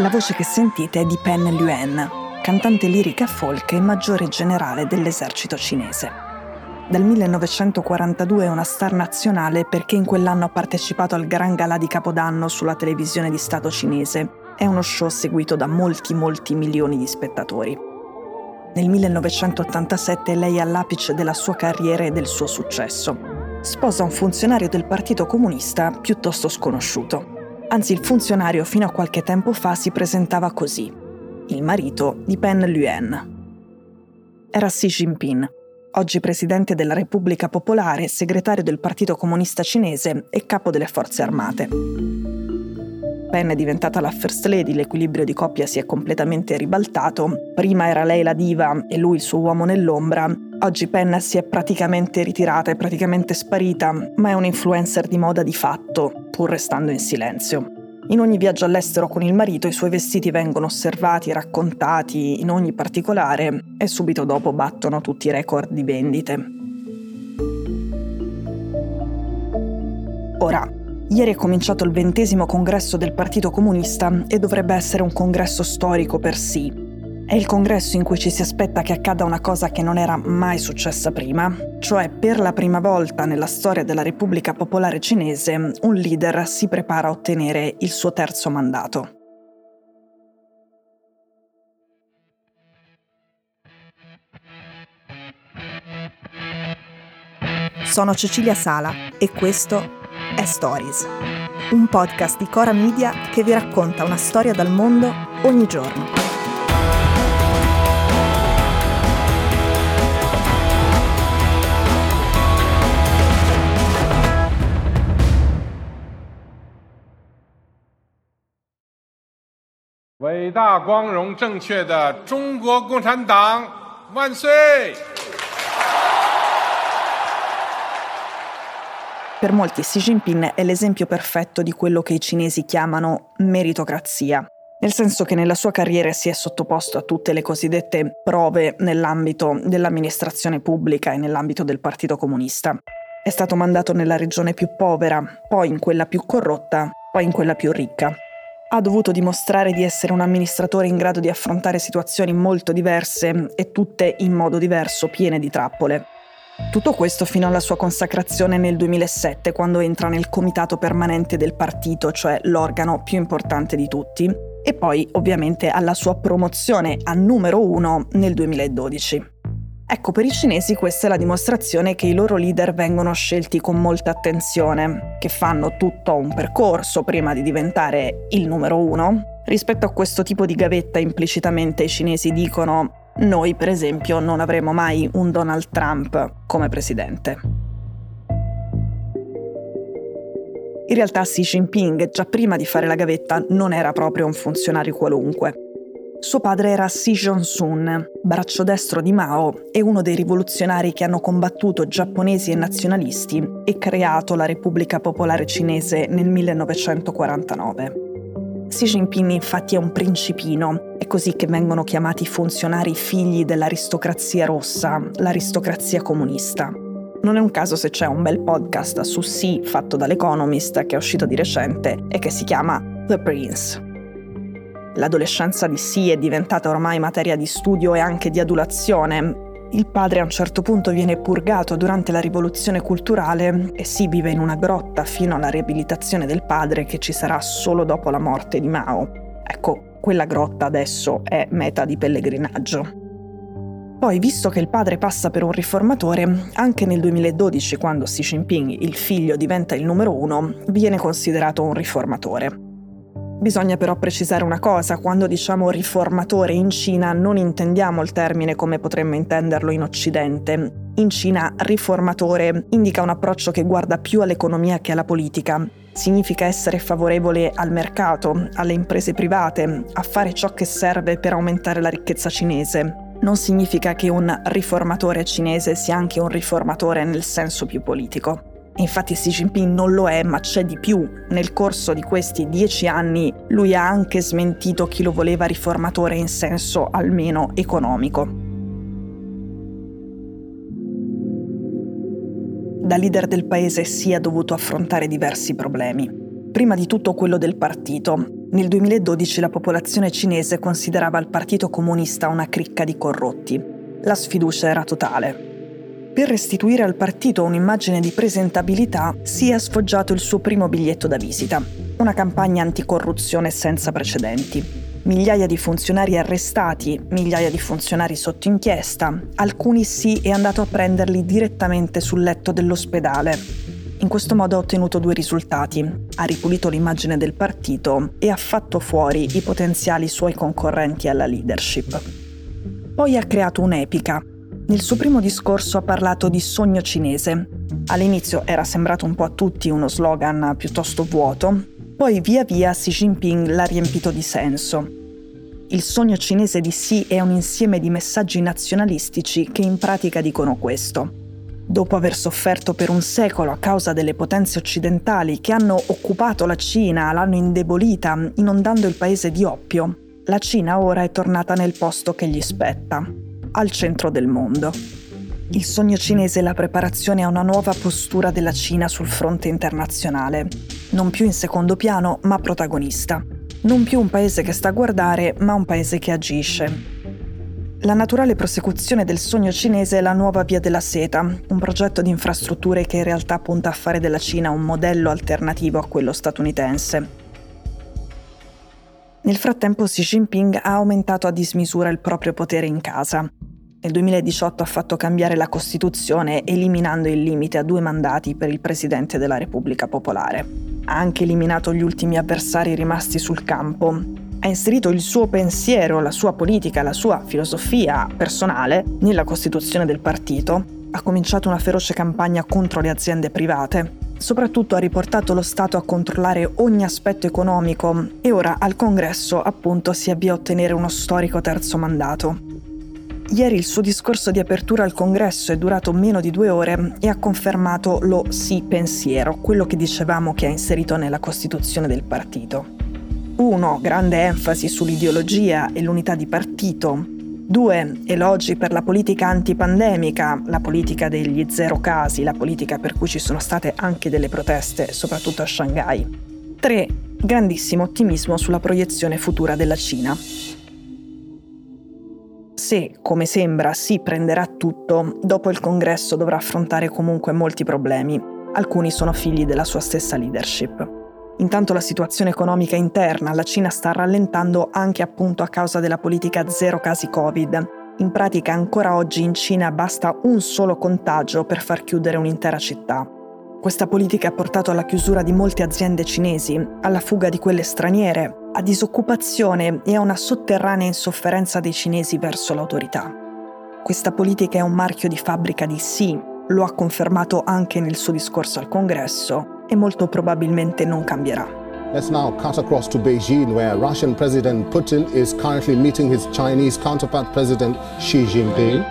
La voce che sentite è di Pen Luen, cantante lirica folk e maggiore generale dell'esercito cinese. Dal 1942 è una star nazionale perché in quell'anno ha partecipato al Gran Galà di Capodanno sulla televisione di Stato cinese. È uno show seguito da molti molti milioni di spettatori. Nel 1987 lei è all'apice della sua carriera e del suo successo. Sposa un funzionario del Partito Comunista piuttosto sconosciuto. Anzi, il funzionario fino a qualche tempo fa si presentava così, il marito di Pen Luen. Era Xi Jinping, oggi presidente della Repubblica Popolare, segretario del Partito Comunista Cinese e capo delle forze armate. Pen è diventata la First Lady, l'equilibrio di coppia si è completamente ribaltato. Prima era lei la diva e lui il suo uomo nell'ombra. Oggi Pen si è praticamente ritirata, è praticamente sparita, ma è un influencer di moda di fatto, pur restando in silenzio. In ogni viaggio all'estero con il marito i suoi vestiti vengono osservati e raccontati in ogni particolare e subito dopo battono tutti i record di vendite. Ora, Ieri è cominciato il ventesimo congresso del Partito Comunista e dovrebbe essere un congresso storico per sì. È il congresso in cui ci si aspetta che accada una cosa che non era mai successa prima, cioè per la prima volta nella storia della Repubblica Popolare Cinese un leader si prepara a ottenere il suo terzo mandato. Sono Cecilia Sala e questo è Stories, un podcast di Cora Media che vi racconta una storia dal mondo ogni giorno. 伟大、光荣、正确的中国共产党万岁！Per molti Xi Jinping è l'esempio perfetto di quello che i cinesi chiamano meritocrazia, nel senso che nella sua carriera si è sottoposto a tutte le cosiddette prove nell'ambito dell'amministrazione pubblica e nell'ambito del Partito Comunista. È stato mandato nella regione più povera, poi in quella più corrotta, poi in quella più ricca. Ha dovuto dimostrare di essere un amministratore in grado di affrontare situazioni molto diverse e tutte in modo diverso, piene di trappole. Tutto questo fino alla sua consacrazione nel 2007, quando entra nel comitato permanente del partito, cioè l'organo più importante di tutti, e poi ovviamente alla sua promozione a numero uno nel 2012. Ecco, per i cinesi questa è la dimostrazione che i loro leader vengono scelti con molta attenzione, che fanno tutto un percorso prima di diventare il numero uno. Rispetto a questo tipo di gavetta implicitamente i cinesi dicono noi, per esempio, non avremo mai un Donald Trump come presidente. In realtà Xi Jinping, già prima di fare la gavetta, non era proprio un funzionario qualunque. Suo padre era Xi Jong-sun, braccio destro di Mao e uno dei rivoluzionari che hanno combattuto giapponesi e nazionalisti e creato la Repubblica Popolare Cinese nel 1949. Xi Jinping infatti è un principino, è così che vengono chiamati funzionari figli dell'aristocrazia rossa, l'aristocrazia comunista. Non è un caso se c'è un bel podcast su Xi fatto dall'Economist che è uscito di recente e che si chiama The Prince. L'adolescenza di Xi è diventata ormai materia di studio e anche di adulazione, il padre a un certo punto viene purgato durante la rivoluzione culturale e si vive in una grotta fino alla riabilitazione del padre che ci sarà solo dopo la morte di Mao. Ecco, quella grotta adesso è meta di pellegrinaggio. Poi, visto che il padre passa per un riformatore, anche nel 2012, quando Xi Jinping, il figlio, diventa il numero uno, viene considerato un riformatore. Bisogna però precisare una cosa, quando diciamo riformatore in Cina non intendiamo il termine come potremmo intenderlo in Occidente. In Cina riformatore indica un approccio che guarda più all'economia che alla politica. Significa essere favorevole al mercato, alle imprese private, a fare ciò che serve per aumentare la ricchezza cinese. Non significa che un riformatore cinese sia anche un riformatore nel senso più politico. Infatti Xi Jinping non lo è, ma c'è di più. Nel corso di questi dieci anni lui ha anche smentito chi lo voleva riformatore in senso almeno economico. Da leader del paese Xi ha dovuto affrontare diversi problemi. Prima di tutto quello del partito. Nel 2012 la popolazione cinese considerava il Partito Comunista una cricca di corrotti. La sfiducia era totale. Per restituire al partito un'immagine di presentabilità si è sfoggiato il suo primo biglietto da visita, una campagna anticorruzione senza precedenti. Migliaia di funzionari arrestati, migliaia di funzionari sotto inchiesta, alcuni sì è andato a prenderli direttamente sul letto dell'ospedale. In questo modo ha ottenuto due risultati. Ha ripulito l'immagine del partito e ha fatto fuori i potenziali suoi concorrenti alla leadership. Poi ha creato un'epica. Nel suo primo discorso ha parlato di sogno cinese. All'inizio era sembrato un po' a tutti uno slogan piuttosto vuoto, poi via via Xi Jinping l'ha riempito di senso. Il sogno cinese di Xi è un insieme di messaggi nazionalistici che in pratica dicono questo. Dopo aver sofferto per un secolo a causa delle potenze occidentali che hanno occupato la Cina, l'hanno indebolita, inondando il paese di oppio, la Cina ora è tornata nel posto che gli spetta, al centro del mondo. Il sogno cinese è la preparazione a una nuova postura della Cina sul fronte internazionale, non più in secondo piano, ma protagonista. Non più un paese che sta a guardare, ma un paese che agisce. La naturale prosecuzione del sogno cinese è la nuova Via della Seta, un progetto di infrastrutture che in realtà punta a fare della Cina un modello alternativo a quello statunitense. Nel frattempo Xi Jinping ha aumentato a dismisura il proprio potere in casa. Nel 2018 ha fatto cambiare la Costituzione eliminando il limite a due mandati per il Presidente della Repubblica Popolare. Ha anche eliminato gli ultimi avversari rimasti sul campo. Ha inserito il suo pensiero, la sua politica, la sua filosofia personale nella Costituzione del partito. Ha cominciato una feroce campagna contro le aziende private. Soprattutto ha riportato lo Stato a controllare ogni aspetto economico e ora al Congresso appunto si avvia a ottenere uno storico terzo mandato. Ieri il suo discorso di apertura al congresso è durato meno di due ore e ha confermato lo sì pensiero, quello che dicevamo che ha inserito nella Costituzione del partito. 1. Grande enfasi sull'ideologia e l'unità di partito. 2. Elogi per la politica antipandemica, la politica degli zero casi, la politica per cui ci sono state anche delle proteste, soprattutto a Shanghai. 3. Grandissimo ottimismo sulla proiezione futura della Cina se, come sembra, si prenderà tutto, dopo il congresso dovrà affrontare comunque molti problemi. Alcuni sono figli della sua stessa leadership. Intanto la situazione economica interna, la Cina sta rallentando anche appunto a causa della politica zero casi Covid. In pratica ancora oggi in Cina basta un solo contagio per far chiudere un'intera città. Questa politica ha portato alla chiusura di molte aziende cinesi, alla fuga di quelle straniere, a disoccupazione e a una sotterranea insofferenza dei cinesi verso l'autorità. Questa politica è un marchio di fabbrica di sì, lo ha confermato anche nel suo discorso al congresso e molto probabilmente non cambierà. Let's now cut across to Beijing, where Russian President Putin is currently meeting his Chinese counterpart President Xi Jinping.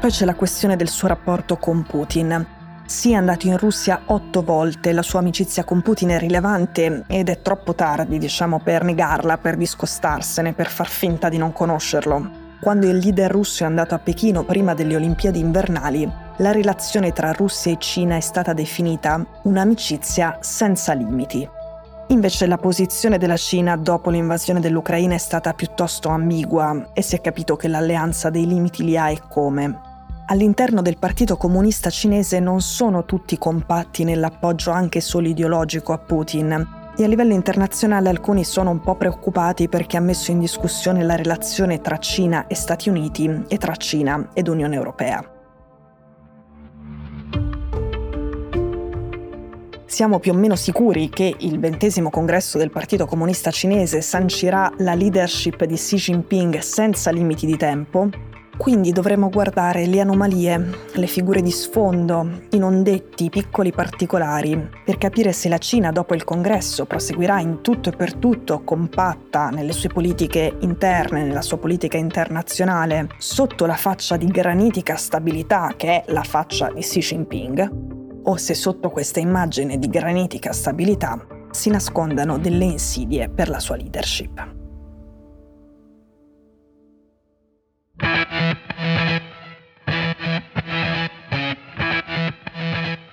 Poi c'è la questione del suo rapporto con Putin. Xi è andato in Russia otto volte, la sua amicizia con Putin è rilevante ed è troppo tardi, diciamo, per negarla, per discostarsene, per far finta di non conoscerlo. Quando il leader russo è andato a Pechino prima delle Olimpiadi invernali, la relazione tra Russia e Cina è stata definita un'amicizia senza limiti. Invece la posizione della Cina dopo l'invasione dell'Ucraina è stata piuttosto ambigua e si è capito che l'alleanza dei limiti li ha e come. All'interno del Partito Comunista Cinese non sono tutti compatti nell'appoggio anche solo ideologico a Putin e a livello internazionale alcuni sono un po' preoccupati perché ha messo in discussione la relazione tra Cina e Stati Uniti e tra Cina ed Unione Europea. Siamo più o meno sicuri che il ventesimo congresso del Partito Comunista Cinese sancirà la leadership di Xi Jinping senza limiti di tempo quindi dovremo guardare le anomalie, le figure di sfondo, i non detti, i piccoli particolari, per capire se la Cina dopo il congresso proseguirà in tutto e per tutto compatta nelle sue politiche interne, nella sua politica internazionale, sotto la faccia di granitica stabilità che è la faccia di Xi Jinping, o se sotto questa immagine di granitica stabilità si nascondano delle insidie per la sua leadership.